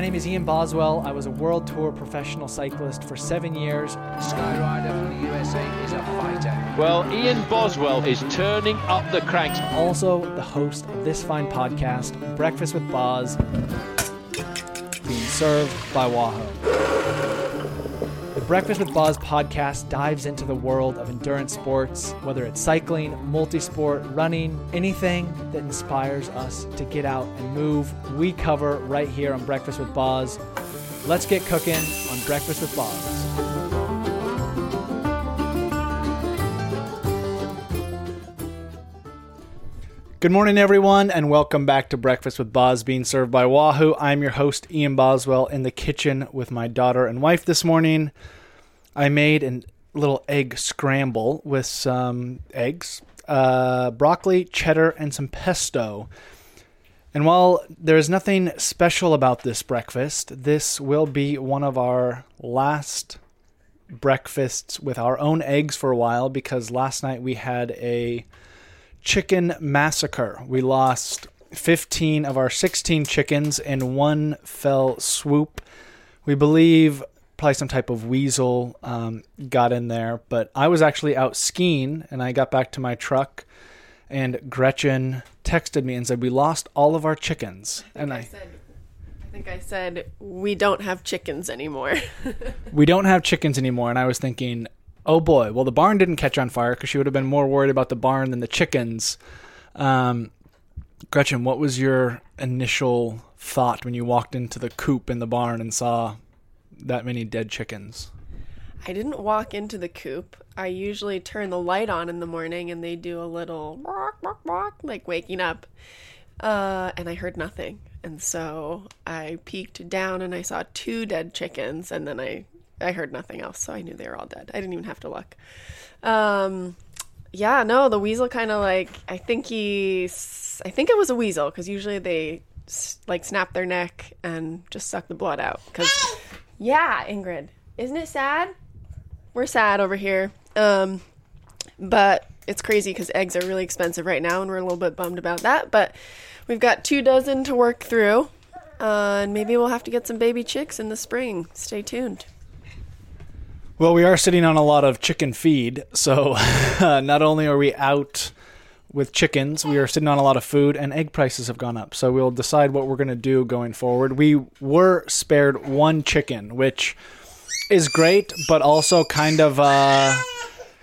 My name is Ian Boswell. I was a world tour professional cyclist for seven years. Skyrider from the USA is a fighter. Well, Ian Boswell is turning up the cranks. Also, the host of this fine podcast, Breakfast with Boz, being served by Wahoo. Breakfast with Boz podcast dives into the world of endurance sports, whether it's cycling, multisport, running, anything that inspires us to get out and move. We cover right here on Breakfast with Boz. Let's get cooking on Breakfast with Boz. Good morning, everyone, and welcome back to Breakfast with Boz, being served by Wahoo. I'm your host, Ian Boswell, in the kitchen with my daughter and wife this morning. I made a little egg scramble with some eggs, uh, broccoli, cheddar, and some pesto. And while there is nothing special about this breakfast, this will be one of our last breakfasts with our own eggs for a while because last night we had a chicken massacre. We lost 15 of our 16 chickens in one fell swoop. We believe probably some type of weasel um, got in there, but I was actually out skiing and I got back to my truck and Gretchen texted me and said, We lost all of our chickens. and I, said, I think I said we don't have chickens anymore. we don't have chickens anymore. And I was thinking, oh boy, well, the barn didn't catch on fire because she would have been more worried about the barn than the chickens. Um, Gretchen, what was your initial thought when you walked into the coop in the barn and saw that many dead chickens? I didn't walk into the coop. I usually turn the light on in the morning and they do a little bark, bark, bark, like waking up. Uh, and I heard nothing. And so I peeked down and I saw two dead chickens and then I I heard nothing else, so I knew they were all dead. I didn't even have to look. Um, yeah, no, the weasel kind of like I think he, I think it was a weasel because usually they like snap their neck and just suck the blood out. Because yeah, Ingrid, isn't it sad? We're sad over here. Um, but it's crazy because eggs are really expensive right now, and we're a little bit bummed about that. But we've got two dozen to work through, uh, and maybe we'll have to get some baby chicks in the spring. Stay tuned. Well, we are sitting on a lot of chicken feed, so uh, not only are we out with chickens, we are sitting on a lot of food, and egg prices have gone up. So we'll decide what we're going to do going forward. We were spared one chicken, which is great, but also kind of uh,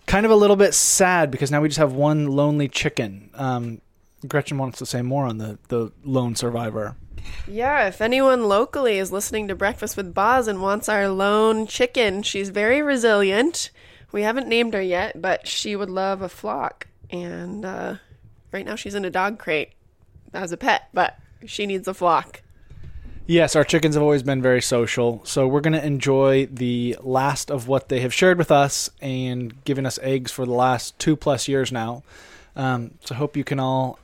kind of a little bit sad because now we just have one lonely chicken. Um, Gretchen wants to say more on the the lone survivor. Yeah, if anyone locally is listening to Breakfast with Boz and wants our lone chicken, she's very resilient. We haven't named her yet, but she would love a flock. And uh, right now she's in a dog crate as a pet, but she needs a flock. Yes, our chickens have always been very social, so we're going to enjoy the last of what they have shared with us and given us eggs for the last two plus years now. Um, so I hope you can all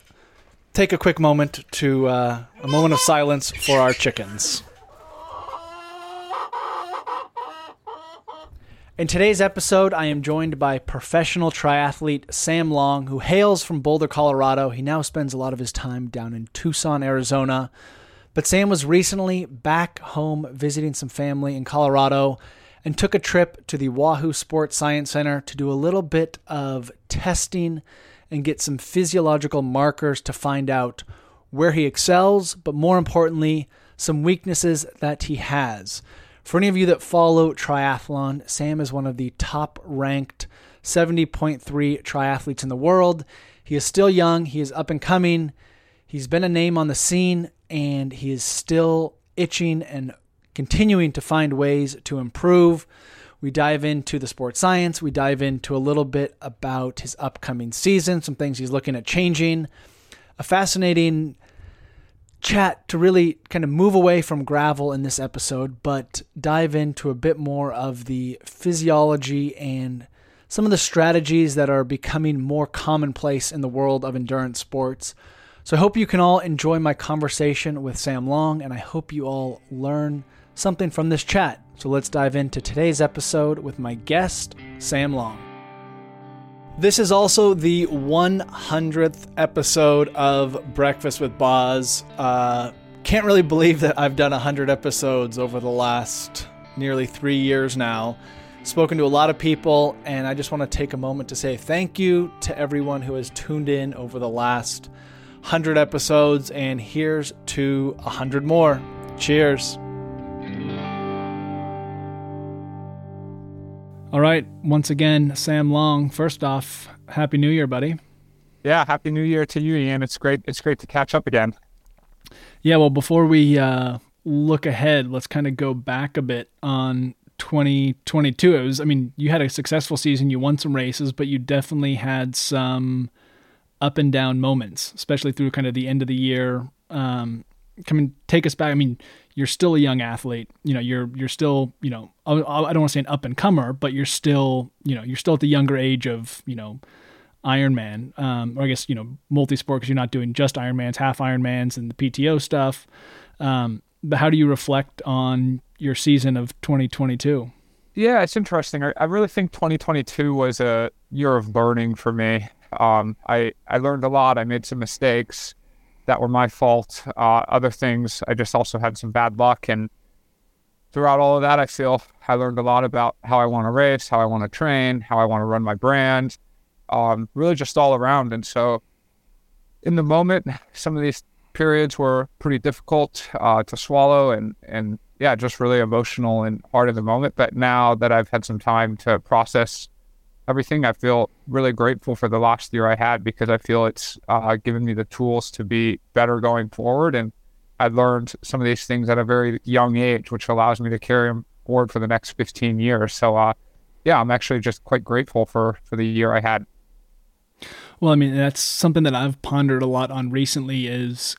take a quick moment to uh, a moment of silence for our chickens. In today's episode, I am joined by professional triathlete Sam Long, who hails from Boulder, Colorado. He now spends a lot of his time down in Tucson, Arizona. But Sam was recently back home visiting some family in Colorado and took a trip to the Wahoo Sports Science Center to do a little bit of testing and get some physiological markers to find out where he excels, but more importantly, some weaknesses that he has. For any of you that follow triathlon, Sam is one of the top ranked 70.3 triathletes in the world. He is still young, he is up and coming, he's been a name on the scene, and he is still itching and continuing to find ways to improve. We dive into the sports science. We dive into a little bit about his upcoming season, some things he's looking at changing. A fascinating chat to really kind of move away from gravel in this episode, but dive into a bit more of the physiology and some of the strategies that are becoming more commonplace in the world of endurance sports. So I hope you can all enjoy my conversation with Sam Long, and I hope you all learn something from this chat. So let's dive into today's episode with my guest, Sam Long. This is also the 100th episode of Breakfast with Boz. Uh, can't really believe that I've done 100 episodes over the last nearly three years now. Spoken to a lot of people, and I just want to take a moment to say thank you to everyone who has tuned in over the last 100 episodes. And here's to 100 more. Cheers. All right. Once again, Sam Long. First off, Happy New Year, buddy. Yeah, Happy New Year to you, Ian. It's great. It's great to catch up again. Yeah, well, before we uh, look ahead, let's kind of go back a bit on 2022. It was, I mean, you had a successful season, you won some races, but you definitely had some up and down moments, especially through kind of the end of the year. Um, come and take us back. I mean, you're still a young athlete. You know, you're you're still, you know, I, I don't want to say an up and comer, but you're still, you know, you're still at the younger age of, you know, Ironman, um, or I guess you know multi-sport because you're not doing just Ironmans, half Ironmans, and the PTO stuff. Um, but how do you reflect on your season of 2022? Yeah, it's interesting. I, I really think 2022 was a year of learning for me. Um, I I learned a lot. I made some mistakes that were my fault. Uh, other things, I just also had some bad luck. And throughout all of that, I feel I learned a lot about how I want to race, how I want to train, how I want to run my brand, um, really just all around. And so, in the moment, some of these periods were pretty difficult uh, to swallow, and and yeah, just really emotional and hard in the moment. But now that I've had some time to process everything, I feel really grateful for the last year I had because I feel it's uh, given me the tools to be better going forward. And I learned some of these things at a very young age, which allows me to carry them forward for the next 15 years. So, uh, yeah, I'm actually just quite grateful for for the year I had. Well, I mean, that's something that I've pondered a lot on recently is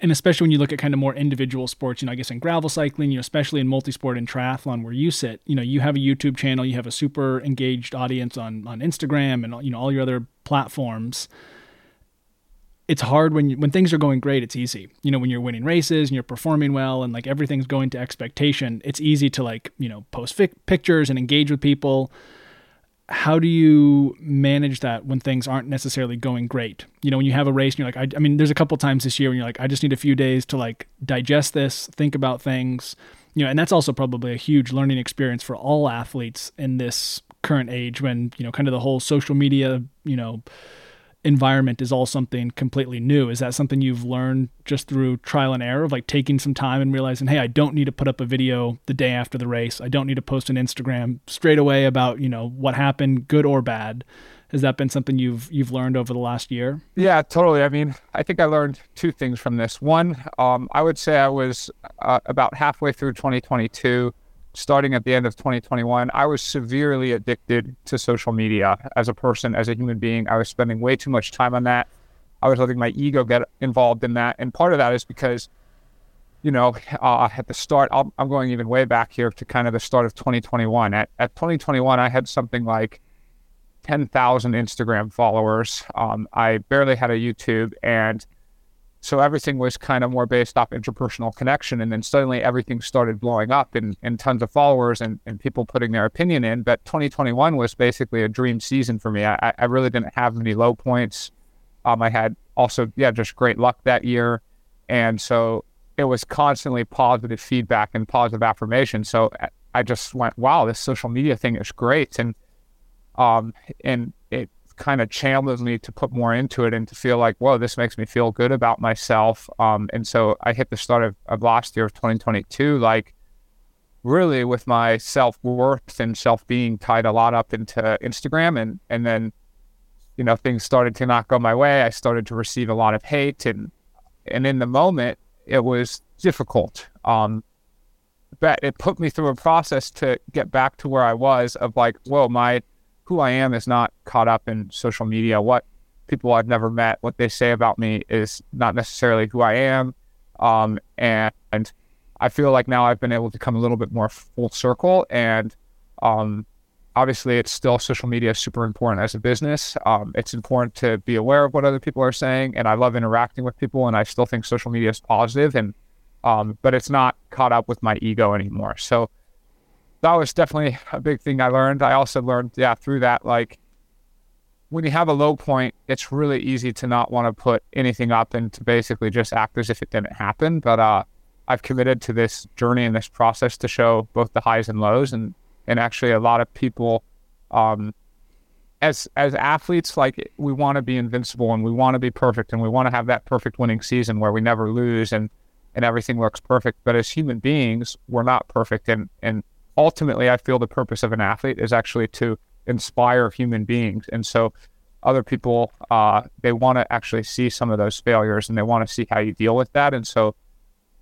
and especially when you look at kind of more individual sports, you know, I guess in gravel cycling, you know, especially in multisport and triathlon where you sit, you know, you have a YouTube channel, you have a super engaged audience on on Instagram and you know all your other platforms. It's hard when you, when things are going great, it's easy. You know, when you're winning races and you're performing well and like everything's going to expectation, it's easy to like, you know, post pictures and engage with people how do you manage that when things aren't necessarily going great? You know, when you have a race and you're like, I, I, mean, there's a couple times this year when you're like, I just need a few days to like digest this, think about things, you know, and that's also probably a huge learning experience for all athletes in this current age when, you know, kind of the whole social media, you know, environment is all something completely new. Is that something you've learned just through trial and error of like taking some time and realizing, hey, I don't need to put up a video the day after the race. I don't need to post an Instagram straight away about, you know, what happened, good or bad. Has that been something you've you've learned over the last year? Yeah, totally. I mean, I think I learned two things from this. One, um, I would say I was uh, about halfway through 2022 starting at the end of 2021, I was severely addicted to social media as a person, as a human being. I was spending way too much time on that. I was letting my ego get involved in that. And part of that is because, you know, uh, at the start, i am going even way back here to kind of the start of 2021. At, at 2021, I had something like 10,000 Instagram followers. Um, I barely had a YouTube. And so everything was kind of more based off interpersonal connection. And then suddenly everything started blowing up and, and tons of followers and, and people putting their opinion in. But 2021 was basically a dream season for me. I, I really didn't have many low points. Um, I had also, yeah, just great luck that year. And so it was constantly positive feedback and positive affirmation. So I just went, wow, this social media thing is great. And, um, and it kind of challenged me to put more into it and to feel like, whoa, this makes me feel good about myself. Um, and so I hit the start of, of last year of 2022, like really with my self worth and self being tied a lot up into Instagram. And, and then, you know, things started to not go my way. I started to receive a lot of hate. And, and in the moment, it was difficult. Um, but it put me through a process to get back to where I was of like, whoa, my who I am is not caught up in social media. What people I've never met, what they say about me is not necessarily who I am. Um, and, I feel like now I've been able to come a little bit more full circle. And um, obviously, it's still social media is super important as a business. Um, it's important to be aware of what other people are saying. And I love interacting with people. And I still think social media is positive and um, but it's not caught up with my ego anymore. So that was definitely a big thing I learned. I also learned, yeah, through that, like when you have a low point, it's really easy to not want to put anything up and to basically just act as if it didn't happen. But uh, I've committed to this journey and this process to show both the highs and lows, and and actually a lot of people, um, as as athletes, like we want to be invincible and we want to be perfect and we want to have that perfect winning season where we never lose and and everything looks perfect. But as human beings, we're not perfect, and and ultimately, I feel the purpose of an athlete is actually to inspire human beings. And so other people, uh, they want to actually see some of those failures and they want to see how you deal with that. And so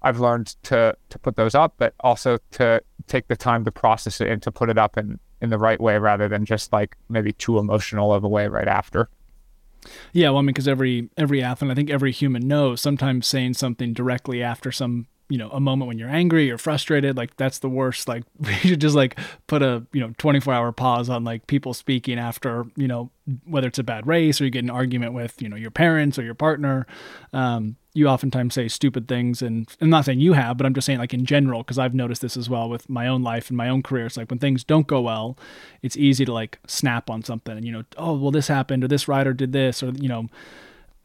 I've learned to, to put those up, but also to take the time to process it and to put it up in, in the right way rather than just like maybe too emotional of a way right after. Yeah, well, I mean, because every every athlete, I think every human knows sometimes saying something directly after some you know a moment when you're angry or frustrated like that's the worst. Like we should just like put a you know 24 hour pause on like people speaking after you know whether it's a bad race or you get an argument with you know your parents or your partner. Um, you oftentimes say stupid things and i'm not saying you have but i'm just saying like in general because i've noticed this as well with my own life and my own career. It's like when things don't go well it's easy to like snap on something and you know oh well this happened or this rider did this or you know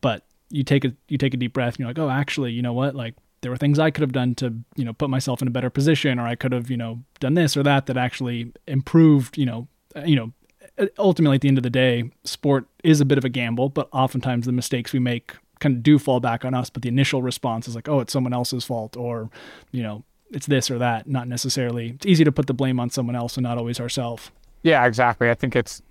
but you take a you take a deep breath and you're like oh actually you know what? Like there were things I could have done to, you know, put myself in a better position, or I could have, you know, done this or that that actually improved, you know, uh, you know, uh, ultimately at the end of the day, sport is a bit of a gamble, but oftentimes the mistakes we make kind of do fall back on us. But the initial response is like, oh, it's someone else's fault, or, you know, it's this or that. Not necessarily. It's easy to put the blame on someone else and not always ourselves. Yeah, exactly. I think it's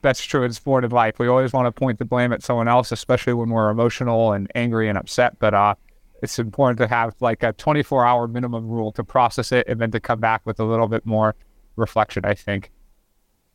that's true in sport and life. We always want to point the blame at someone else, especially when we're emotional and angry and upset. But uh, it's important to have like a 24 hour minimum rule to process it and then to come back with a little bit more reflection i think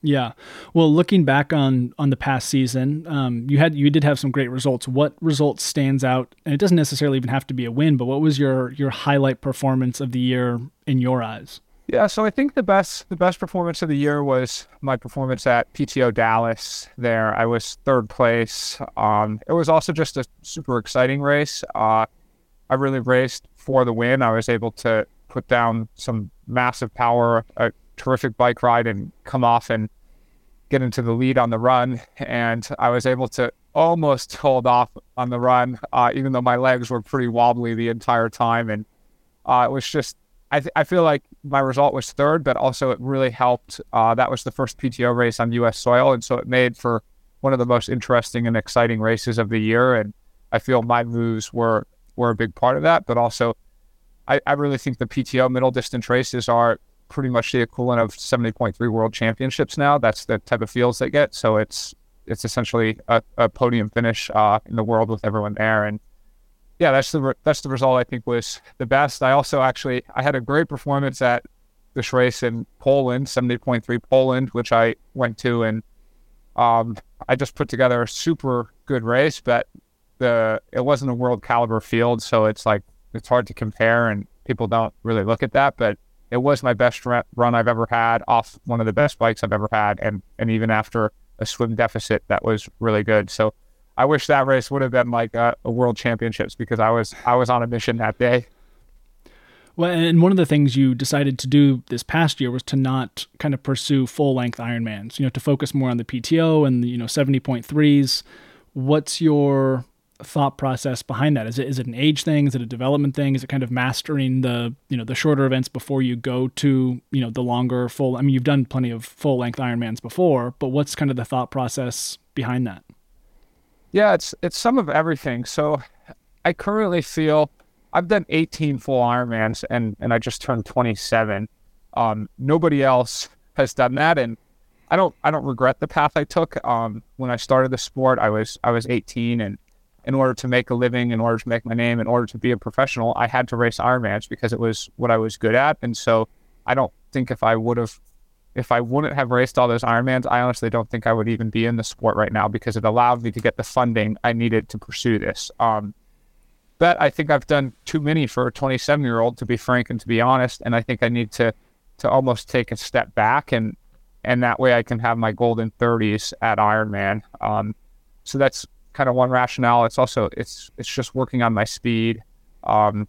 yeah well looking back on on the past season um, you had you did have some great results what result stands out and it doesn't necessarily even have to be a win but what was your your highlight performance of the year in your eyes yeah, so I think the best the best performance of the year was my performance at PTO Dallas. There, I was third place. Um, it was also just a super exciting race. Uh, I really raced for the win. I was able to put down some massive power, a terrific bike ride, and come off and get into the lead on the run. And I was able to almost hold off on the run, uh, even though my legs were pretty wobbly the entire time. And uh, it was just, I, th- I feel like my result was third, but also it really helped. Uh, that was the first PTO race on U.S. soil. And so it made for one of the most interesting and exciting races of the year. And I feel my moves were were a big part of that. But also, I, I really think the PTO middle distance races are pretty much the equivalent of 70.3 world championships now. That's the type of fields they get. So it's it's essentially a, a podium finish uh, in the world with everyone there. And yeah, that's the that's the result I think was the best. I also actually I had a great performance at this race in Poland, 70.3 Poland, which I went to and um, I just put together a super good race, but the it wasn't a world caliber field, so it's like it's hard to compare, and people don't really look at that. But it was my best run I've ever had off one of the best bikes I've ever had, and and even after a swim deficit, that was really good. So I wish that race would have been like a, a world championships because I was I was on a mission that day. Well, and one of the things you decided to do this past year was to not kind of pursue full length Ironmans, you know, to focus more on the PTO and the, you know, 70.3s. What's your thought process behind that? Is it is it an age thing? Is it a development thing? Is it kind of mastering the you know the shorter events before you go to you know the longer full? I mean, you've done plenty of full length Ironmans before, but what's kind of the thought process behind that? Yeah, it's it's some of everything. So I currently feel I've done 18 full Ironmans and and I just turned 27. Um, nobody else has done that, and I don't I don't regret the path I took. Um, when I started the sport, I was I was 18 and in order to make a living, in order to make my name, in order to be a professional, I had to race Ironmans because it was what I was good at. And so I don't think if I would have, if I wouldn't have raced all those Ironmans, I honestly don't think I would even be in the sport right now because it allowed me to get the funding I needed to pursue this. Um, but I think I've done too many for a 27 year old, to be frank and to be honest. And I think I need to to almost take a step back and and that way I can have my golden 30s at Ironman. Um, so that's kind of one rationale. It's also it's it's just working on my speed. Um,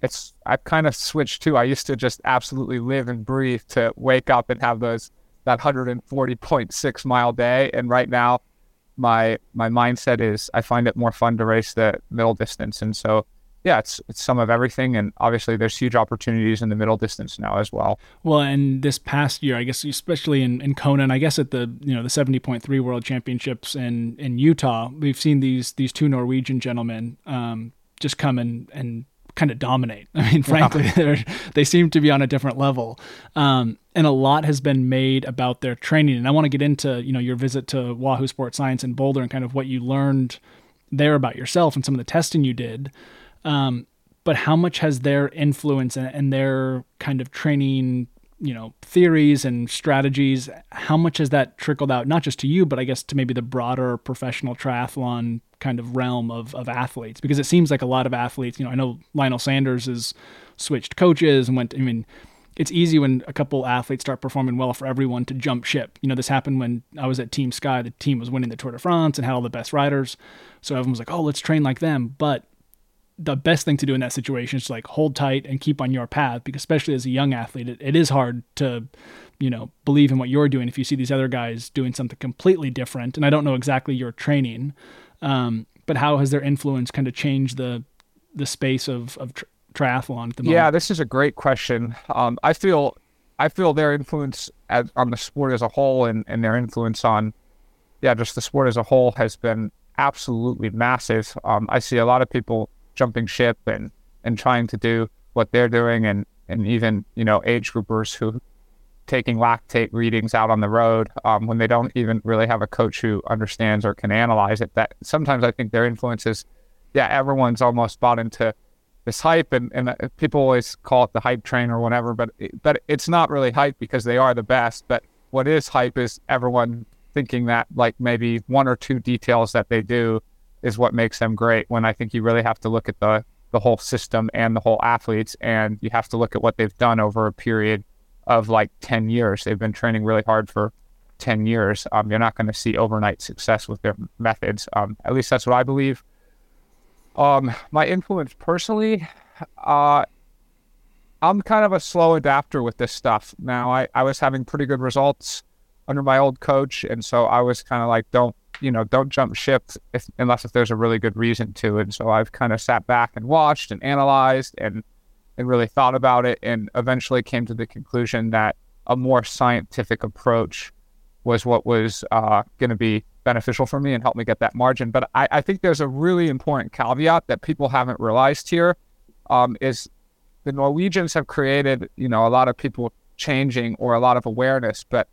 it's I've kind of switched too. I used to just absolutely live and breathe to wake up and have those that 140.6 mile day, and right now my my mindset is I find it more fun to race the middle distance, and so yeah, it's it's some of everything, and obviously there's huge opportunities in the middle distance now as well. Well, and this past year, I guess especially in, in Kona, and I guess at the you know the seventy point three World Championships in in Utah, we've seen these these two Norwegian gentlemen um, just come and and kind of dominate. I mean, frankly, they they seem to be on a different level, um, and a lot has been made about their training. And I want to get into you know your visit to Wahoo Sports Science in Boulder and kind of what you learned there about yourself and some of the testing you did. Um, but how much has their influence and, and their kind of training, you know, theories and strategies, how much has that trickled out, not just to you, but I guess to maybe the broader professional triathlon kind of realm of, of athletes? Because it seems like a lot of athletes, you know, I know Lionel Sanders has switched coaches and went, I mean, it's easy when a couple athletes start performing well for everyone to jump ship. You know, this happened when I was at Team Sky. The team was winning the Tour de France and had all the best riders. So everyone was like, oh, let's train like them. But the best thing to do in that situation is to like hold tight and keep on your path because especially as a young athlete it, it is hard to you know believe in what you're doing if you see these other guys doing something completely different and i don't know exactly your training um, but how has their influence kind of changed the the space of, of tri- triathlon at the moment Yeah, this is a great question. Um, I feel I feel their influence as, on the sport as a whole and, and their influence on yeah just the sport as a whole has been absolutely massive. Um, I see a lot of people jumping ship and and trying to do what they're doing and and even you know age groupers who taking lactate readings out on the road um, when they don't even really have a coach who understands or can analyze it that sometimes i think their influence is yeah everyone's almost bought into this hype and, and uh, people always call it the hype train or whatever but but it's not really hype because they are the best but what is hype is everyone thinking that like maybe one or two details that they do is what makes them great. When I think you really have to look at the the whole system and the whole athletes, and you have to look at what they've done over a period of like ten years. They've been training really hard for ten years. Um, you're not going to see overnight success with their methods. Um, at least that's what I believe. Um, my influence personally, uh, I'm kind of a slow adapter with this stuff. Now, I, I was having pretty good results under my old coach, and so I was kind of like, don't you know, don't jump ship if, unless if there's a really good reason to. And so I've kind of sat back and watched and analyzed and and really thought about it, and eventually came to the conclusion that a more scientific approach was what was uh, going to be beneficial for me and help me get that margin. But I, I, think there's a really important caveat that people haven't realized here um, is the Norwegians have created, you know, a lot of people changing or a lot of awareness, but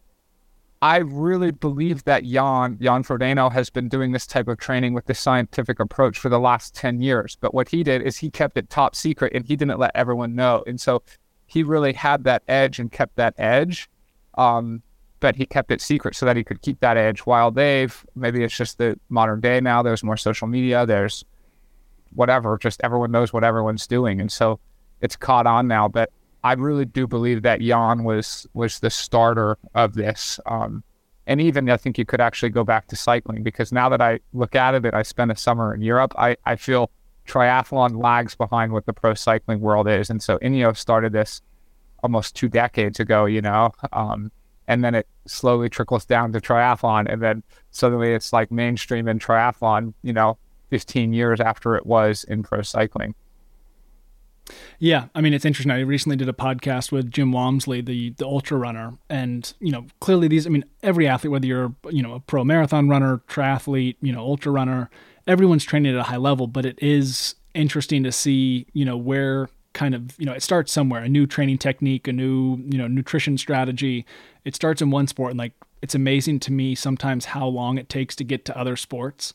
I really believe that Jan, Jan Frodeno, has been doing this type of training with this scientific approach for the last 10 years. But what he did is he kept it top secret and he didn't let everyone know. And so he really had that edge and kept that edge. Um, but he kept it secret so that he could keep that edge while they've maybe it's just the modern day now. There's more social media, there's whatever, just everyone knows what everyone's doing. And so it's caught on now. But I really do believe that Jan was was the starter of this. Um, and even I think you could actually go back to cycling because now that I look at it I spent a summer in Europe, I, I feel triathlon lags behind what the pro cycling world is. And so Ineos started this almost two decades ago, you know, um, and then it slowly trickles down to triathlon. And then suddenly it's like mainstream in triathlon, you know, 15 years after it was in pro cycling. Yeah, I mean it's interesting. I recently did a podcast with Jim Walmsley, the the ultra runner, and you know clearly these. I mean every athlete, whether you're you know a pro marathon runner, triathlete, you know ultra runner, everyone's training at a high level. But it is interesting to see you know where kind of you know it starts somewhere a new training technique a new you know nutrition strategy it starts in one sport and like it's amazing to me sometimes how long it takes to get to other sports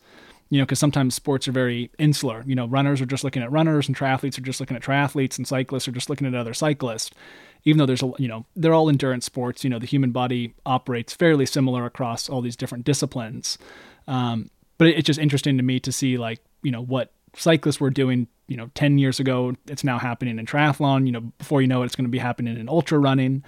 you know, because sometimes sports are very insular. You know, runners are just looking at runners, and triathletes are just looking at triathletes, and cyclists are just looking at other cyclists. Even though there's a, you know, they're all endurance sports. You know, the human body operates fairly similar across all these different disciplines. Um, but it's just interesting to me to see, like, you know, what cyclists were doing, you know, 10 years ago. It's now happening in triathlon. You know, before you know it, it's going to be happening in ultra running.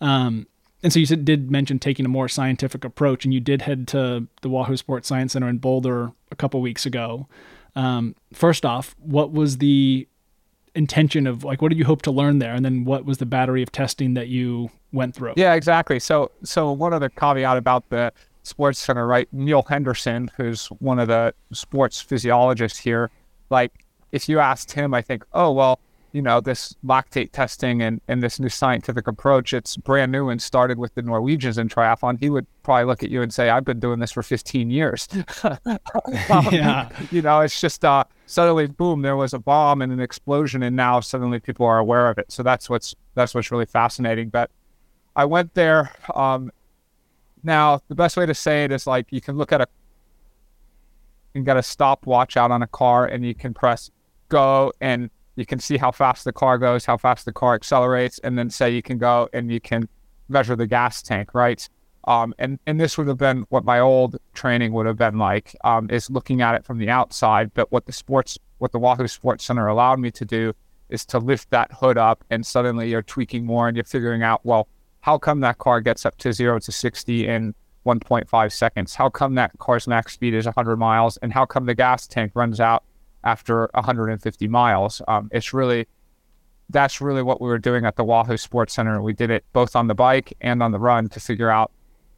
Um, and so you said, did mention taking a more scientific approach, and you did head to the Wahoo Sports Science Center in Boulder a couple weeks ago. Um, first off, what was the intention of like what did you hope to learn there, and then what was the battery of testing that you went through? Yeah, exactly. So, so one other caveat about the Sports Center, right? Neal Henderson, who's one of the sports physiologists here, like if you asked him, I think, oh well, you know, this lactate testing and, and this new scientific approach, it's brand new and started with the Norwegians in triathlon. He would probably look at you and say, I've been doing this for 15 years. um, Yeah. You know, it's just uh, suddenly, boom, there was a bomb and an explosion, and now suddenly people are aware of it. So that's what's that's what's really fascinating. But I went there. Um, now, the best way to say it is like you can look at a, you can get a stopwatch out on a car, and you can press go, and you can see how fast the car goes, how fast the car accelerates, and then say you can go and you can measure the gas tank, right? Um, and and this would have been what my old training would have been like, um, is looking at it from the outside. But what the sports, what the Wahoo Sports Center allowed me to do is to lift that hood up, and suddenly you're tweaking more, and you're figuring out, well, how come that car gets up to zero to sixty in 1.5 seconds? How come that car's max speed is 100 miles, and how come the gas tank runs out after 150 miles? Um, it's really that's really what we were doing at the Wahoo Sports Center. We did it both on the bike and on the run to figure out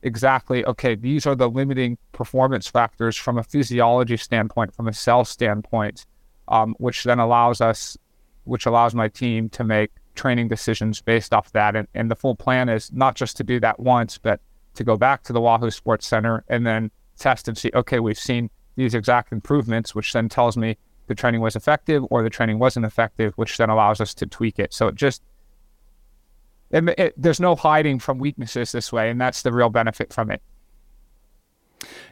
exactly okay these are the limiting performance factors from a physiology standpoint from a cell standpoint um, which then allows us which allows my team to make training decisions based off that and, and the full plan is not just to do that once but to go back to the wahoo sports center and then test and see okay we've seen these exact improvements which then tells me the training was effective or the training wasn't effective which then allows us to tweak it so it just it, it, there's no hiding from weaknesses this way, and that's the real benefit from it.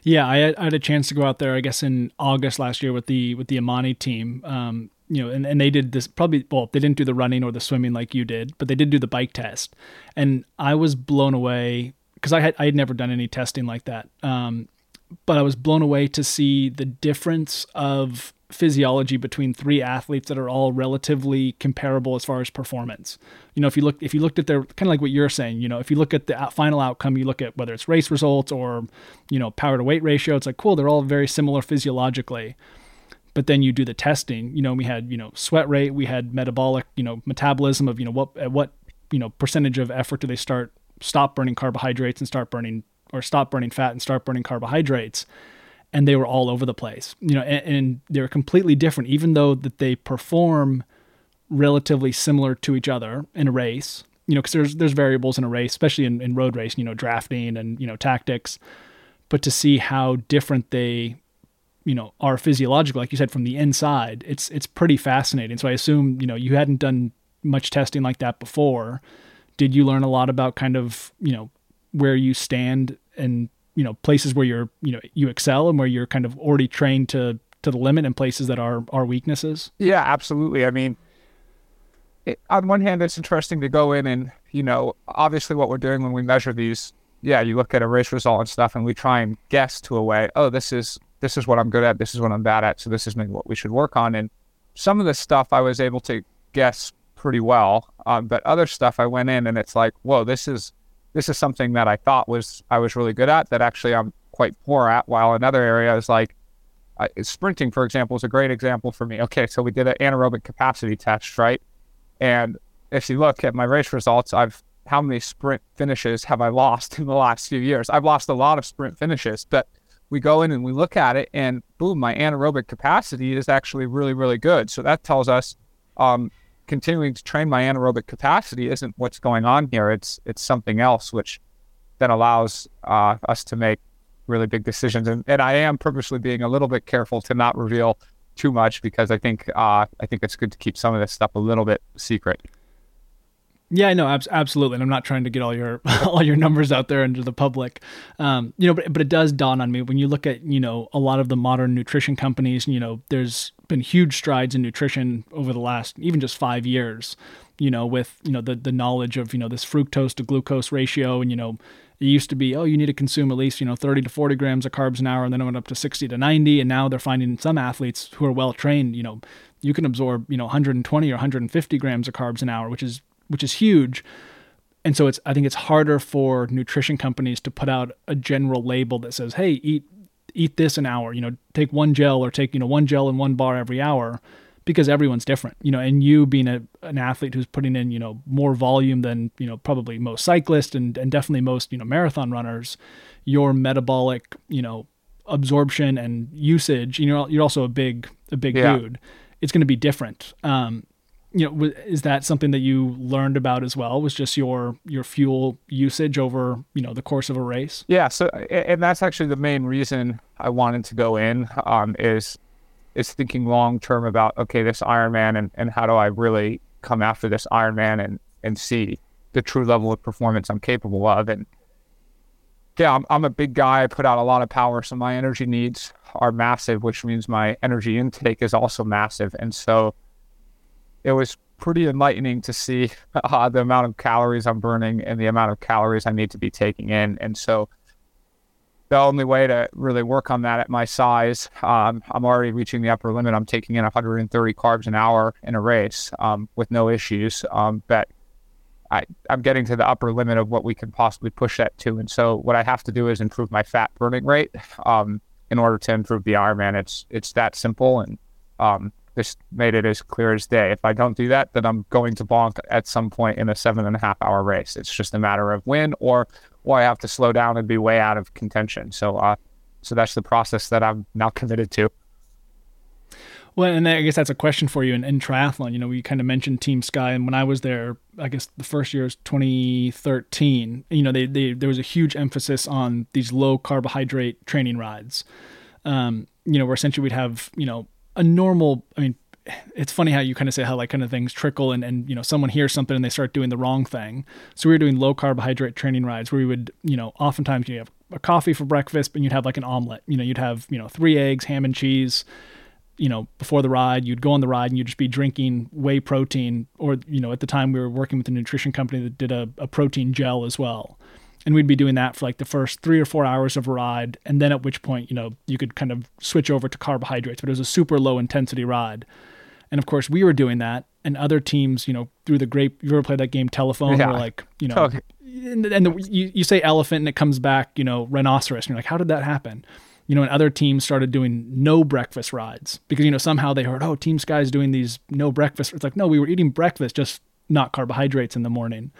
Yeah, I had, I had a chance to go out there, I guess, in August last year with the with the Amani team. Um, you know, and, and they did this probably well, they didn't do the running or the swimming like you did, but they did do the bike test, and I was blown away because I had I had never done any testing like that. Um, but I was blown away to see the difference of physiology between three athletes that are all relatively comparable as far as performance. You know, if you look if you looked at their kind of like what you're saying, you know, if you look at the final outcome, you look at whether it's race results or you know power to weight ratio, it's like cool, they're all very similar physiologically. But then you do the testing, you know, we had, you know, sweat rate, we had metabolic, you know, metabolism of, you know, what at what, you know, percentage of effort do they start stop burning carbohydrates and start burning or stop burning fat and start burning carbohydrates and they were all over the place you know and, and they're completely different even though that they perform relatively similar to each other in a race you know because there's there's variables in a race especially in, in road race you know drafting and you know tactics. But to see how different they you know are physiological like you said from the inside it's it's pretty fascinating. So i assume you know you hadn't done much testing like that before. Did you learn a lot about kind of you know where you stand and you know places where you're you know you excel and where you're kind of already trained to to the limit and places that are are weaknesses Yeah, absolutely. I mean, it, on one hand, it's interesting to go in and, you know, obviously what we're doing when we measure these, yeah, you look at a race result and stuff and we try and guess to a way, oh, this is this is what I'm good at, this is what I'm bad at, so this is maybe what we should work on. And some of the stuff I was able to guess pretty well, um, but other stuff I went in and it's like, whoa, this is this is something that I thought was I was really good at that actually I'm quite poor at. While another area is like uh, sprinting, for example, is a great example for me. Okay, so we did an anaerobic capacity test, right? And if you look at my race results, I've how many sprint finishes have I lost in the last few years? I've lost a lot of sprint finishes, but we go in and we look at it, and boom, my anaerobic capacity is actually really, really good. So that tells us um, continuing to train my anaerobic capacity isn't what's going on here. It's it's something else, which then allows uh, us to make really big decisions. And, and I am purposely being a little bit careful to not reveal too much because I think uh, I think it's good to keep some of this stuff a little bit secret. Yeah, no, abs- absolutely. And I'm not trying to get all your all your numbers out there into the public, um, you know. But but it does dawn on me when you look at you know a lot of the modern nutrition companies. You know, there's been huge strides in nutrition over the last even just five years. You know, with you know the the knowledge of you know this fructose to glucose ratio, and you know it used to be oh you need to consume at least you know 30 to 40 grams of carbs an hour, and then it went up to 60 to 90, and now they're finding some athletes who are well trained. You know, you can absorb you know 120 or 150 grams of carbs an hour, which is which is huge. And so it's I think it's harder for nutrition companies to put out a general label that says, "Hey, eat eat this an hour, you know, take one gel or take, you know, one gel and one bar every hour." because everyone's different, you know, and you being a, an athlete who's putting in, you know, more volume than, you know, probably most cyclists and, and definitely most, you know, marathon runners, your metabolic, you know, absorption and usage, you know, you're also a big, a big Yeah. dude. It's going to be different. Um, you know, is that something that you learned about as well? Was just your your fuel usage over you know the course of a race? Yeah, so and that's actually the main reason I wanted to go in um, is is thinking long term about okay this Ironman and, and how do I really come after this Ironman and and see the true level of performance I'm capable of and yeah I'm, I'm a big guy I put out a lot of power so my energy needs are massive which means my energy intake is also massive and so it was pretty enlightening to see uh, the amount of calories I'm burning and the amount of calories I need to be taking in. And so the only way to really work on that at my size, um, I'm already reaching the upper limit. I'm taking in 130 carbs an hour in a race um, with no issues. Um, but I, I'm getting to the upper limit of what we can possibly push that to. And so what I have to do is improve my fat burning rate um, in order to improve the Ironman. It's it's that simple. And this made it as clear as day. If I don't do that, then I'm going to bonk at some point in a seven and a half hour race. It's just a matter of when or or I have to slow down and be way out of contention. So uh, so that's the process that I'm now committed to. Well, and I guess that's a question for you in, in triathlon. You know, we kind of mentioned Team Sky, and when I was there, I guess the first year was 2013. You know, they, they there was a huge emphasis on these low carbohydrate training rides. Um, you know, where essentially we'd have you know a normal. I mean, it's funny how you kind of say how like kind of things trickle, and and you know someone hears something and they start doing the wrong thing. So we were doing low carbohydrate training rides where we would you know oftentimes you have a coffee for breakfast, and you'd have like an omelet. You know, you'd have you know three eggs, ham and cheese you know, before the ride, you'd go on the ride and you'd just be drinking whey protein, or, you know, at the time we were working with a nutrition company that did a, a protein gel as well. And we'd be doing that for like the first three or four hours of a ride. And then at which point, you know, you could kind of switch over to carbohydrates, but it was a super low intensity ride. And of course, we were doing that. And other teams, you know, through the grape, you ever played that game Telephone? Yeah. Where like, you know, Okay. and, and the, you, you say elephant and it comes back, you know, rhinoceros. And you're like, how did that happen? You know, and other teams started doing no breakfast rides because, you know, somehow they heard, oh, Team Sky's doing these no breakfast. It's like, no, we were eating breakfast, just not carbohydrates in the morning.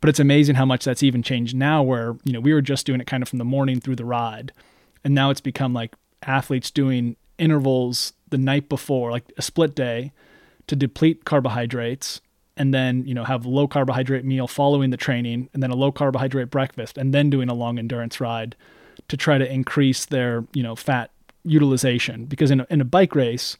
But it's amazing how much that's even changed now where, you know, we were just doing it kind of from the morning through the ride. And now it's become like athletes doing intervals the night before, like a split day to deplete carbohydrates and then, you know, have a low carbohydrate meal following the training and then a low carbohydrate breakfast and then doing a long endurance ride to try to increase their, you know, fat utilization because in a, in a bike race,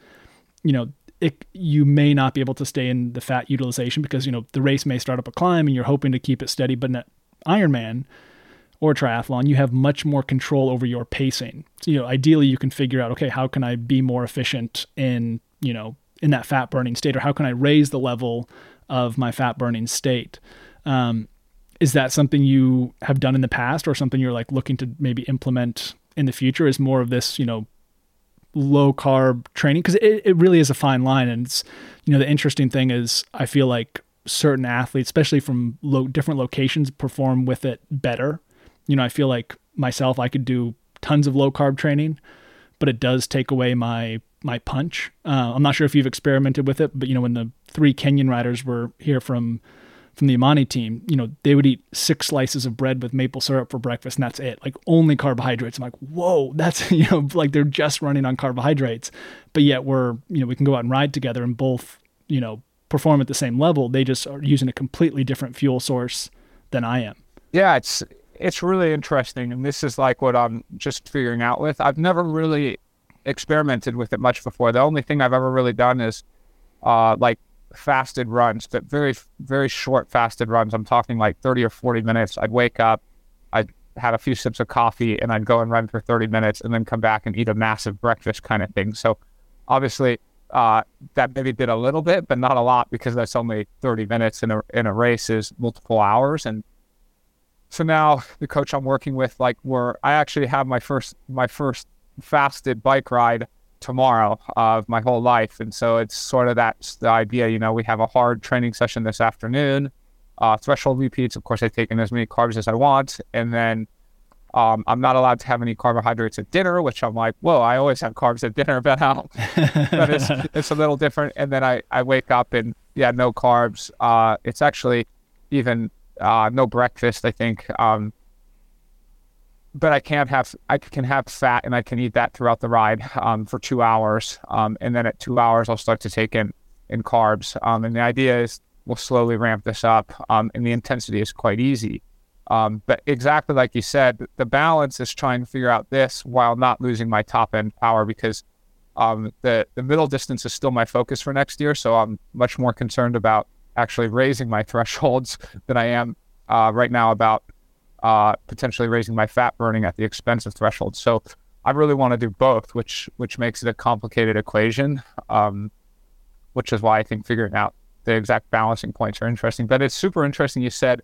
you know, it, you may not be able to stay in the fat utilization because, you know, the race may start up a climb and you're hoping to keep it steady, but in an Ironman or triathlon, you have much more control over your pacing. So, you know, ideally you can figure out, okay, how can I be more efficient in, you know, in that fat burning state or how can I raise the level of my fat burning state? Um, is that something you have done in the past or something you're like looking to maybe implement in the future is more of this, you know, low carb training? Cause it, it really is a fine line. And it's, you know, the interesting thing is I feel like certain athletes, especially from low, different locations perform with it better. You know, I feel like myself, I could do tons of low carb training, but it does take away my my punch. Uh, I'm not sure if you've experimented with it, but you know, when the three Kenyan riders were here from from the Amani team, you know, they would eat six slices of bread with maple syrup for breakfast, and that's it. Like only carbohydrates. I'm like, whoa, that's you know, like they're just running on carbohydrates, but yet we're you know we can go out and ride together and both you know perform at the same level. They just are using a completely different fuel source than I am. Yeah, it's it's really interesting, and this is like what I'm just figuring out with. I've never really experimented with it much before. The only thing I've ever really done is uh, like fasted runs, but very very short fasted runs. I'm talking like 30 or 40 minutes. I'd wake up, I'd have a few sips of coffee, and I'd go and run for 30 minutes, and then come back and eat a massive breakfast kind of thing. So obviously. Uh, that maybe did a little bit, but not a lot because that's only 30 minutes in a in a race is multiple hours, and so now the coach I'm working with, like, where I actually have my first my first fasted bike ride tomorrow of my whole life, and so it's sort of that's the idea. You know, we have a hard training session this afternoon, uh, threshold repeats. Of course, I take in as many carbs as I want, and then Um, I'm not allowed to have any carbohydrates at dinner, which I'm like, whoa, I always have carbs at dinner, but, um, but it's, it's a little different. And then I, I wake up and yeah, no carbs. Uh, it's actually even uh, no breakfast, I think. Um, but I can't have I can have fat and I can eat that throughout the ride um, for two hours, um, and then at two hours I'll start to take in in carbs. Um, and the idea is we'll slowly ramp this up, um, and the intensity is quite easy. Um, but exactly like you said, the balance is trying to figure out this while not losing my top end power because um, the the middle distance is still my focus for next year. So I'm much more concerned about actually raising my thresholds than I am uh, right now about uh, potentially raising my fat burning at the expense of threshold. So I really want to do both, which which makes it a complicated equation. Um, which is why I think figuring out the exact balancing points are interesting. But it's super interesting. You said,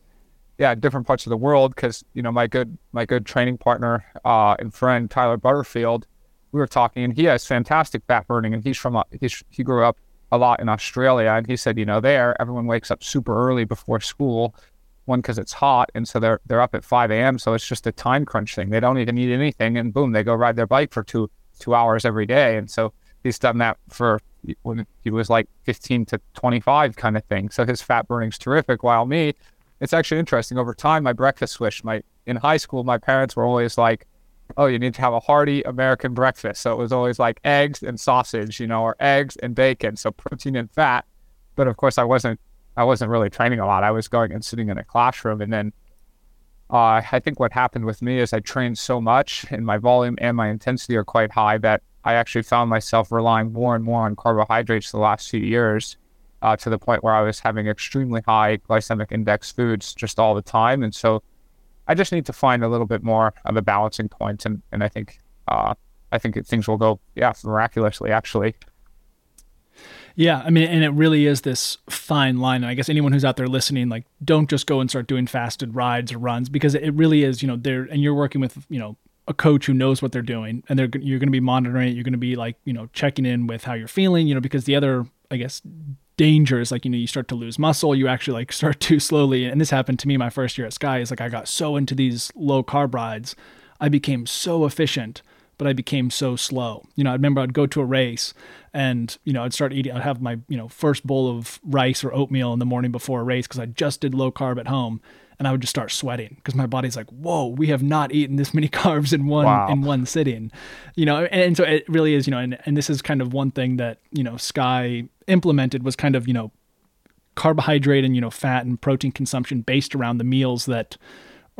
yeah, different parts of the world because you know my good my good training partner uh, and friend Tyler Butterfield, we were talking, and he has fantastic fat burning, and he's from a, he's, he grew up a lot in Australia, and he said, you know, there everyone wakes up super early before school one because it's hot, and so they're they're up at 5 a.m. So it's just a time crunch thing. They don't even eat anything, and boom, they go ride their bike for two two hours every day. And so he's done that for when he was like 15 to 25 kind of thing. So his fat burning's terrific. While me, it's actually interesting. Over time, my breakfast switched. My in high school, my parents were always like, "Oh, you need to have a hearty American breakfast." So it was always like eggs and sausage, you know, or eggs and bacon. So protein and fat. But of course, I wasn't I wasn't really training a lot. I was going and sitting in a classroom. And then uh, I think what happened with me is I trained so much and my volume and my intensity are quite high that I actually found myself relying more and more on carbohydrates the last few years uh, to the point where I was having extremely high glycemic index foods just all the time. And so I just need to find a little bit more of a balancing point. And, and I think, uh, I think things will go, yeah, miraculously, actually. Yeah, I mean, and it really is this fine line. And I guess anyone who's out there listening, like, don't just go and start doing fasted rides or runs because it really is, you know, there, and you're working with, you know, a coach who knows what they're doing, and they're you're going to be monitoring it. You're going to be like, you know, checking in with how you're feeling, you know, because the other, I guess, danger is like, you know, you start to lose muscle. You actually like start to slowly, and this happened to me my first year at Sky. Is like I got so into these low carb rides, I became so efficient but I became so slow. You know, I remember I'd go to a race and, you know, I'd start eating, I'd have my, you know, first bowl of rice or oatmeal in the morning before a race because I just did low carb at home and I would just start sweating because my body's like, whoa, we have not eaten this many carbs in one, wow. in one sitting, you know? And, and so it really is, you know, and, and this is kind of one thing that, you know, Sky implemented was kind of, you know, carbohydrate and, you know, fat and protein consumption based around the meals that,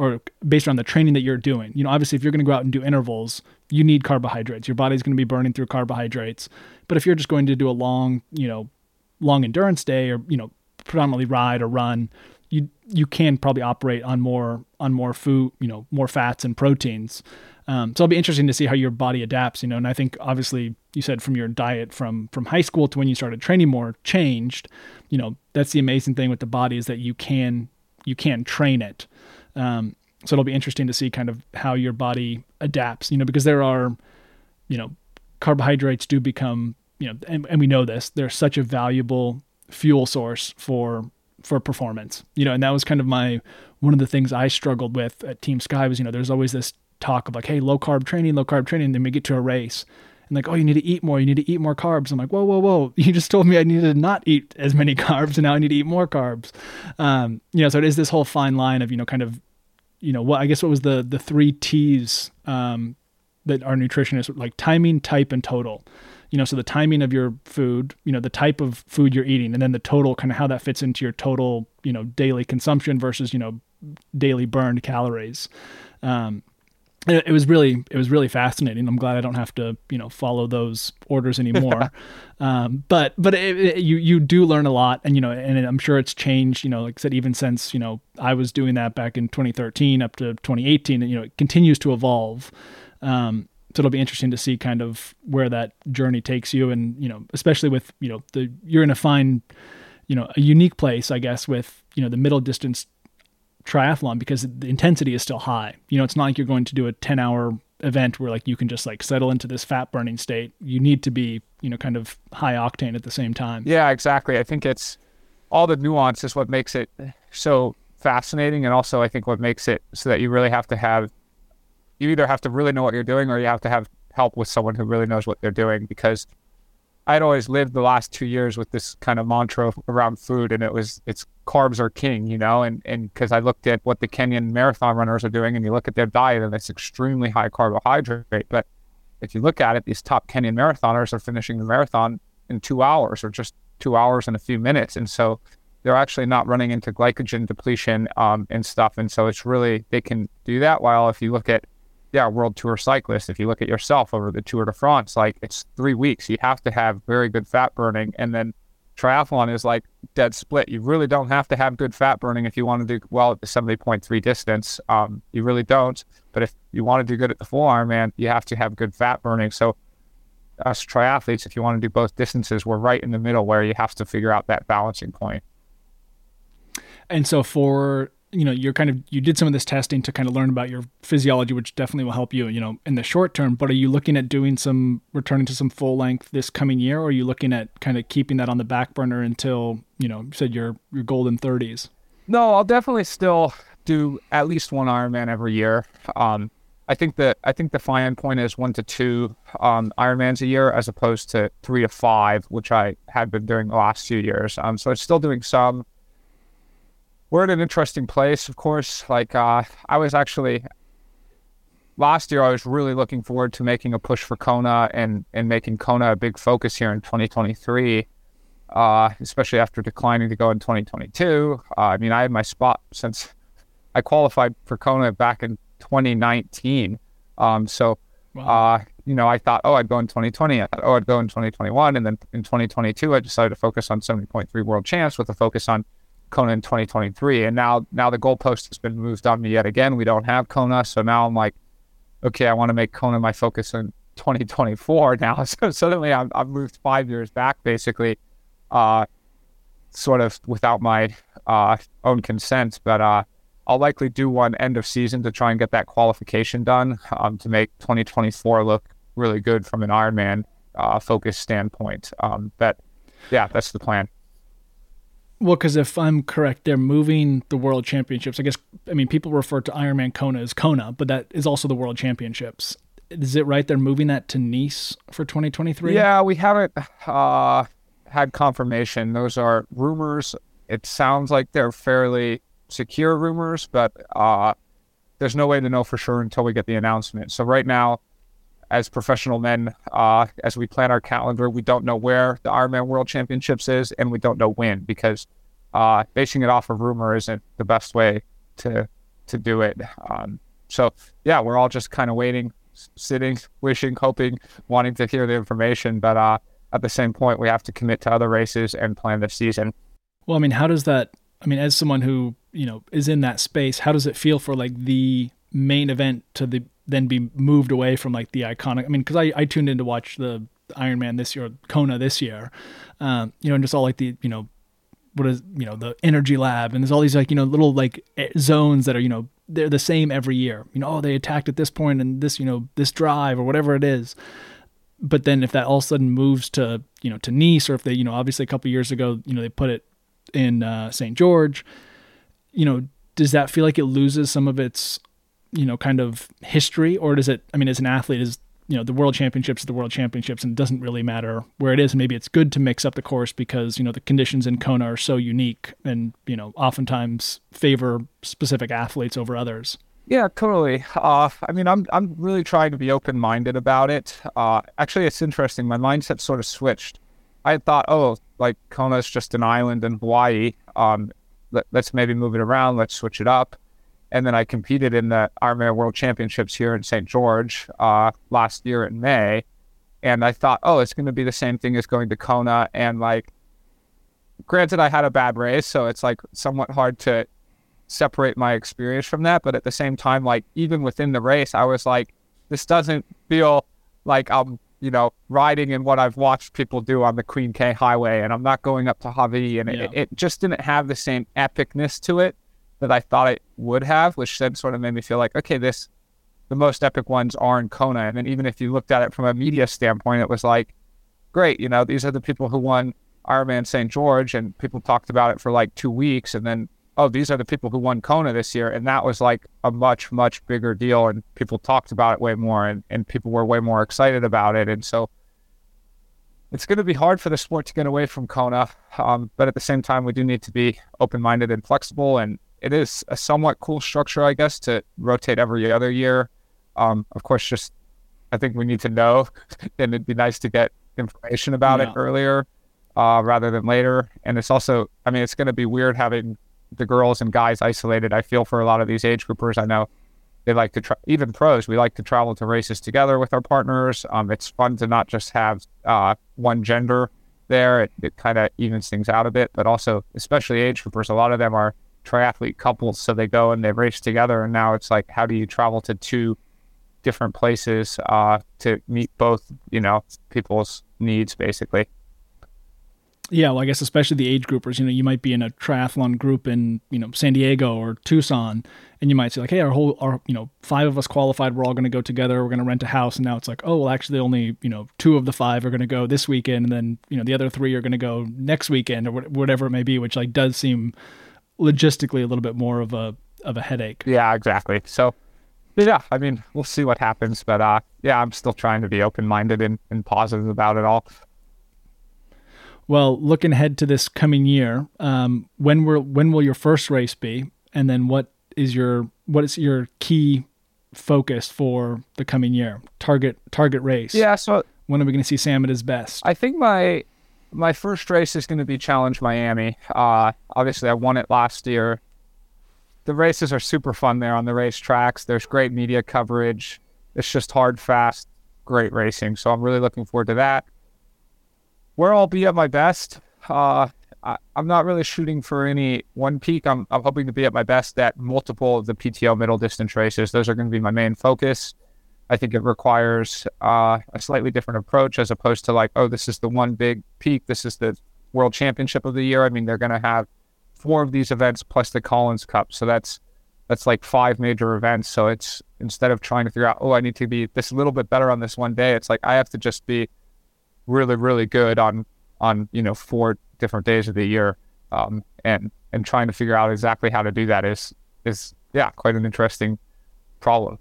or based on the training that you're doing. You know, obviously, if you're going to go out and do intervals, you need carbohydrates. Your body's going to be burning through carbohydrates. But if you're just going to do a long, you know, long endurance day or you know, predominantly ride or run, you you can probably operate on more on more food, you know, more fats and proteins. Um, so it'll be interesting to see how your body adapts. You know, and I think obviously you said from your diet from from high school to when you started training more changed. You know, that's the amazing thing with the body is that you can you can train it. Um, so it'll be interesting to see kind of how your body adapts, you know, because there are, you know, carbohydrates do become, you know, and, and we know this, they're such a valuable fuel source for for performance, you know, and that was kind of my one of the things I struggled with at Team Sky was, you know, there's always this talk of like, hey, low carb training, low carb training, then we get to a race. And like, oh, you need to eat more. You need to eat more carbs. I'm like, whoa, whoa, whoa! You just told me I needed to not eat as many carbs, and now I need to eat more carbs. Um, you know, so it is this whole fine line of you know, kind of you know what I guess what was the the three T's um, that our nutritionists like timing, type, and total. You know, so the timing of your food, you know, the type of food you're eating, and then the total, kind of how that fits into your total, you know, daily consumption versus you know daily burned calories. Um, it, it was really it was really fascinating. I'm glad I don't have to you know follow those orders anymore. um, but but it, it, you you do learn a lot, and you know, and I'm sure it's changed. You know, like I said, even since you know I was doing that back in 2013 up to 2018, and you know, it continues to evolve. Um, so it'll be interesting to see kind of where that journey takes you, and you know, especially with you know the you're in a fine, you know, a unique place, I guess, with you know the middle distance triathlon because the intensity is still high. You know, it's not like you're going to do a 10 hour event where like you can just like settle into this fat burning state. You need to be, you know, kind of high octane at the same time. Yeah, exactly. I think it's all the nuance is what makes it so fascinating and also I think what makes it so that you really have to have you either have to really know what you're doing or you have to have help with someone who really knows what they're doing because I'd always lived the last two years with this kind of mantra around food, and it was it's carbs are king, you know, and and because I looked at what the Kenyan marathon runners are doing, and you look at their diet, and it's extremely high carbohydrate. But if you look at it, these top Kenyan marathoners are finishing the marathon in two hours or just two hours and a few minutes, and so they're actually not running into glycogen depletion um, and stuff, and so it's really they can do that. While if you look at yeah, world tour cyclist, if you look at yourself over the Tour de France, like it's three weeks. You have to have very good fat burning. And then triathlon is like dead split. You really don't have to have good fat burning if you want to do well at the 70.3 distance. Um, you really don't. But if you want to do good at the full Ironman, you have to have good fat burning. So, us triathletes, if you want to do both distances, we're right in the middle where you have to figure out that balancing point. And so for you know you're kind of you did some of this testing to kind of learn about your physiology which definitely will help you you know in the short term but are you looking at doing some returning to some full length this coming year or are you looking at kind of keeping that on the back burner until you know you said your your golden 30s no i'll definitely still do at least one ironman every year. Um i think that i think the fine point is one to two um ironmans a year as opposed to three to five which i had been doing the last few years. Um so it's still doing some we're at an interesting place, of course. Like uh, I was actually last year, I was really looking forward to making a push for Kona and and making Kona a big focus here in 2023. Uh, especially after declining to go in 2022. Uh, I mean, I had my spot since I qualified for Kona back in 2019. Um, so, wow. uh, you know, I thought, oh, I'd go in 2020. I thought, oh, I'd go in 2021. And then in 2022, I decided to focus on 70.3 world champs with a focus on Kona in 2023. And now now the goalpost has been moved on me yet again. We don't have Kona. So now I'm like, okay, I want to make Kona my focus in 2024 now. So suddenly I'm, I've moved five years back basically, uh, sort of without my uh, own consent. But uh, I'll likely do one end of season to try and get that qualification done um, to make 2024 look really good from an Ironman uh, focus standpoint. Um, but yeah, that's the plan. Well, because if I'm correct, they're moving the World Championships. I guess I mean people refer to Ironman Kona as Kona, but that is also the World Championships. Is it right they're moving that to Nice for 2023? Yeah, we haven't uh, had confirmation. Those are rumors. It sounds like they're fairly secure rumors, but uh, there's no way to know for sure until we get the announcement. So right now, as professional men, uh, as we plan our calendar, we don't know where the Ironman World Championships is, and we don't know when because uh, basing it off of rumor isn't the best way to to do it. Um, so yeah, we're all just kind of waiting, sitting, wishing, hoping, wanting to hear the information, but uh, at the same point, we have to commit to other races and plan the season. Well, I mean, how does that? I mean, as someone who you know is in that space, how does it feel for like the main event to the then be moved away from like the iconic. I mean, because I, I tuned in to watch the Ironman this year, Kona this year, um, you know, and just all like the you know what is you know the energy lab and there's all these like you know little like eh, zones that are you know they're the same every year you know oh they attacked at this point and this you know this drive or whatever it is but then if that all of a sudden moves to you know to nice or if they you know obviously a couple years ago you know they put it in uh, st george you know does that feel like it loses some of its you know, kind of history, or does it? I mean, as an athlete, is you know the world championships the world championships, and it doesn't really matter where it is. And maybe it's good to mix up the course because you know the conditions in Kona are so unique, and you know oftentimes favor specific athletes over others. Yeah, totally. Uh, I mean, I'm I'm really trying to be open minded about it. Uh, actually, it's interesting. My mindset sort of switched. I thought, oh, like kona is just an island in Hawaii. Um, let, let, us maybe move it around. Let's switch it up. And then I competed in the Ironman World Championships here in St. George uh, last year in May. And I thought, oh, it's going to be the same thing as going to Kona. And like, granted, I had a bad race, so it's like somewhat hard to separate my experience from that. But at the same time, like, even within the race, I was like, this doesn't feel like I'm, you know, riding in what I've watched people do on the Queen K Highway. And I'm not going up to Hawaii. And yeah. it, it just didn't have the same epicness to it that I thought it would have, which then sort of made me feel like, okay, this, the most epic ones are in Kona. And then even if you looked at it from a media standpoint, it was like, great, you know, these are the people who won Ironman St. George, and people talked about it for like two weeks, and then oh, these are the people who won Kona this year. And that was like a much, much bigger deal. And people talked about it way more and, and people were way more excited about it. And so it's going to be hard for the sport to get away from Kona. Um, but at the same time, we do need to be open minded and flexible. And it is a somewhat cool structure, I guess, to rotate every other year. Um, of course, just I think we need to know, and it'd be nice to get information about Yeah. it earlier uh, rather than later. And it's also, I mean, it's going to be weird having the girls and guys isolated. I feel for a lot of these age groupers. I know they like to, tra- even pros, we like to travel to races together with our partners. Um, it's fun to not just have uh, one gender there. It, it kind of evens things out a bit, but also, especially age groupers, a lot of them are triathlete couples. So they go and they race together. And now it's like, how do you travel to two different places uh, to meet both, you know, people's needs basically? Yeah, well, I guess especially the age groupers. You know, you might be in a triathlon group in you know San Diego or Tucson, and you might say like, "Hey, our whole our you know five of us qualified. We're all going to go together. We're going to rent a house." And now it's like, "Oh, well, actually, only you know two of the five are going to go this weekend, and then you know the other three are going to go next weekend or whatever it may be." Which like does seem logistically a little bit more of a of a headache. Yeah, exactly. So, yeah, I mean, we'll see what happens. But uh, yeah, I'm still trying to be open minded and, and positive about it all. Well, looking ahead to this coming year, um, when will when will your first race be, and then what is your what is your key focus for the coming year? Target target race. Yeah, so When are we going to see Sam at his best? I think my my first race is going to be Challenge Miami. Uh, obviously, I won it last year. The races are super fun there on the racetracks. There's great media coverage. It's just hard, fast, great racing. So I'm really looking forward to that. Where I'll be at my best, uh, I, I'm not really shooting for any one peak. I'm, I'm hoping to be at my best at multiple of the PTO middle distance races. Those are going to be my main focus. I think it requires uh, a slightly different approach as opposed to like, oh, this is the one big peak. This is the world championship of the year. I mean, they're going to have four of these events plus the Collins Cup. So that's that's like five major events. So it's instead of trying to figure out, oh, I need to be this little bit better on this one day. It's like I have to just be really, really good on on you know four different days of the year. Um, and and trying to figure out exactly how to do that is is yeah quite an interesting problem.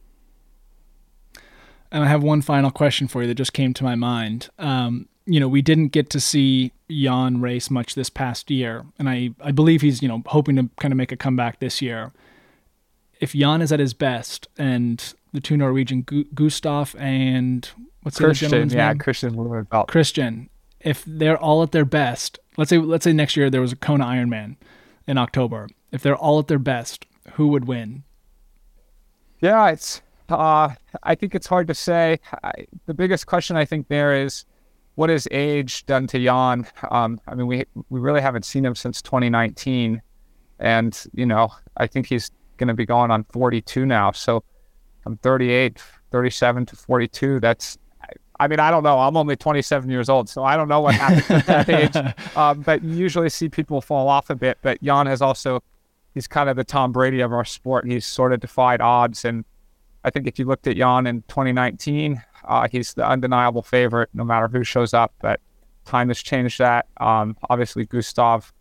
And I have one final question for you that just came to my mind. Um, you know, we didn't get to see Jan race much this past year, and I, I believe he's, you know, hoping to kind of make a comeback this year. If Jan is at his best and the two Norwegian, Gu- Gustav and what's the other Kristian, gentleman's yeah, name? Kristian. Kristian, if they're all at their best, let's say let's say next year there was a Kona Ironman in October. If they're all at their best, who would win? Yeah, it's. Uh, I think it's hard to say. I, the biggest question I think there is, what has age done to Jan? Um, I mean, we we really haven't seen him since 2019, and you know, I think he's going to be going on 42 now. So I'm 38, 37 to 42. That's. I mean, I don't know. I'm only 27 years old, so I don't know what happens at that age. Um, but you usually see people fall off a bit. But Jan has also, he's kind of the Tom Brady of our sport. He's sort of defied odds and I think if you looked at Jan in 2019, uh, he's the undeniable favorite no matter who shows up. But time has changed that. Um, obviously, Gustav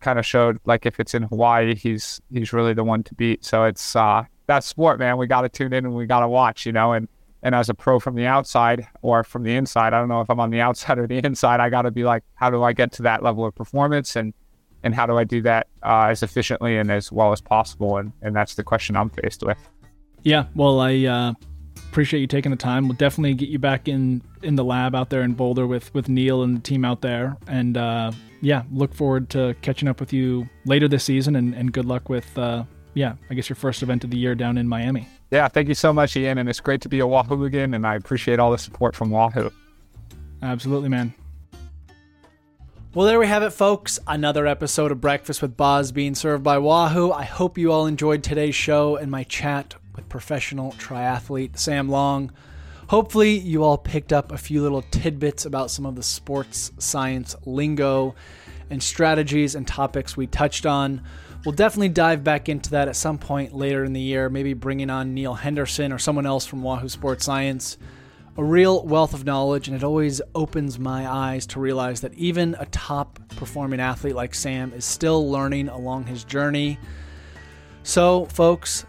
kind of showed like if it's in Hawaii, he's he's really the one to beat. So it's uh, that sport, man. We got to tune in and we got to watch, you know. And and as a pro from the outside or from the inside, I don't know if I'm on the outside or the inside. I got to be like, how do I get to that level of performance and and how do I do that uh, as efficiently and as well as possible? And and that's the question I'm faced with. Yeah, well, I uh, appreciate you taking the time. We'll definitely get you back in in the lab out there in Boulder with with Neal and the team out there. And uh, yeah, look forward to catching up with you later this season. And, and good luck with uh, yeah, I guess your first event of the year down in Miami. Yeah, thank you so much, Ian. And it's great to be a Wahoo again. And I appreciate all the support from Wahoo. Absolutely, man. Well, there we have it, folks. Another episode of Breakfast with Boz being served by Wahoo. I hope you all enjoyed today's show and my chat with professional triathlete Sam Long. Hopefully, you all picked up a few little tidbits about some of the sports science lingo and strategies and topics we touched on. We'll definitely dive back into that at some point later in the year, maybe bringing on Neal Henderson or someone else from Wahoo Sports Science. a real wealth of knowledge, and it always opens my eyes to realize that even a top performing athlete like Sam is still learning along his journey. So, folks,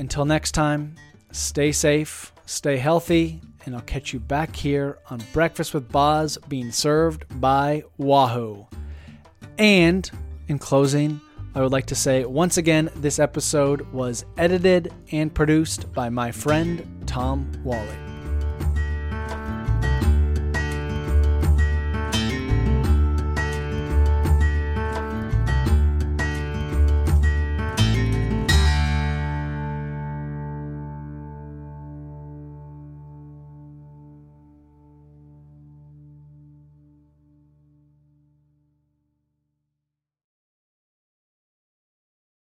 until next time, stay safe, stay healthy, and I'll catch you back here on Breakfast with Boz being served by Wahoo. And in closing, I would like to say once again, this episode was edited and produced by my friend Tom Wally.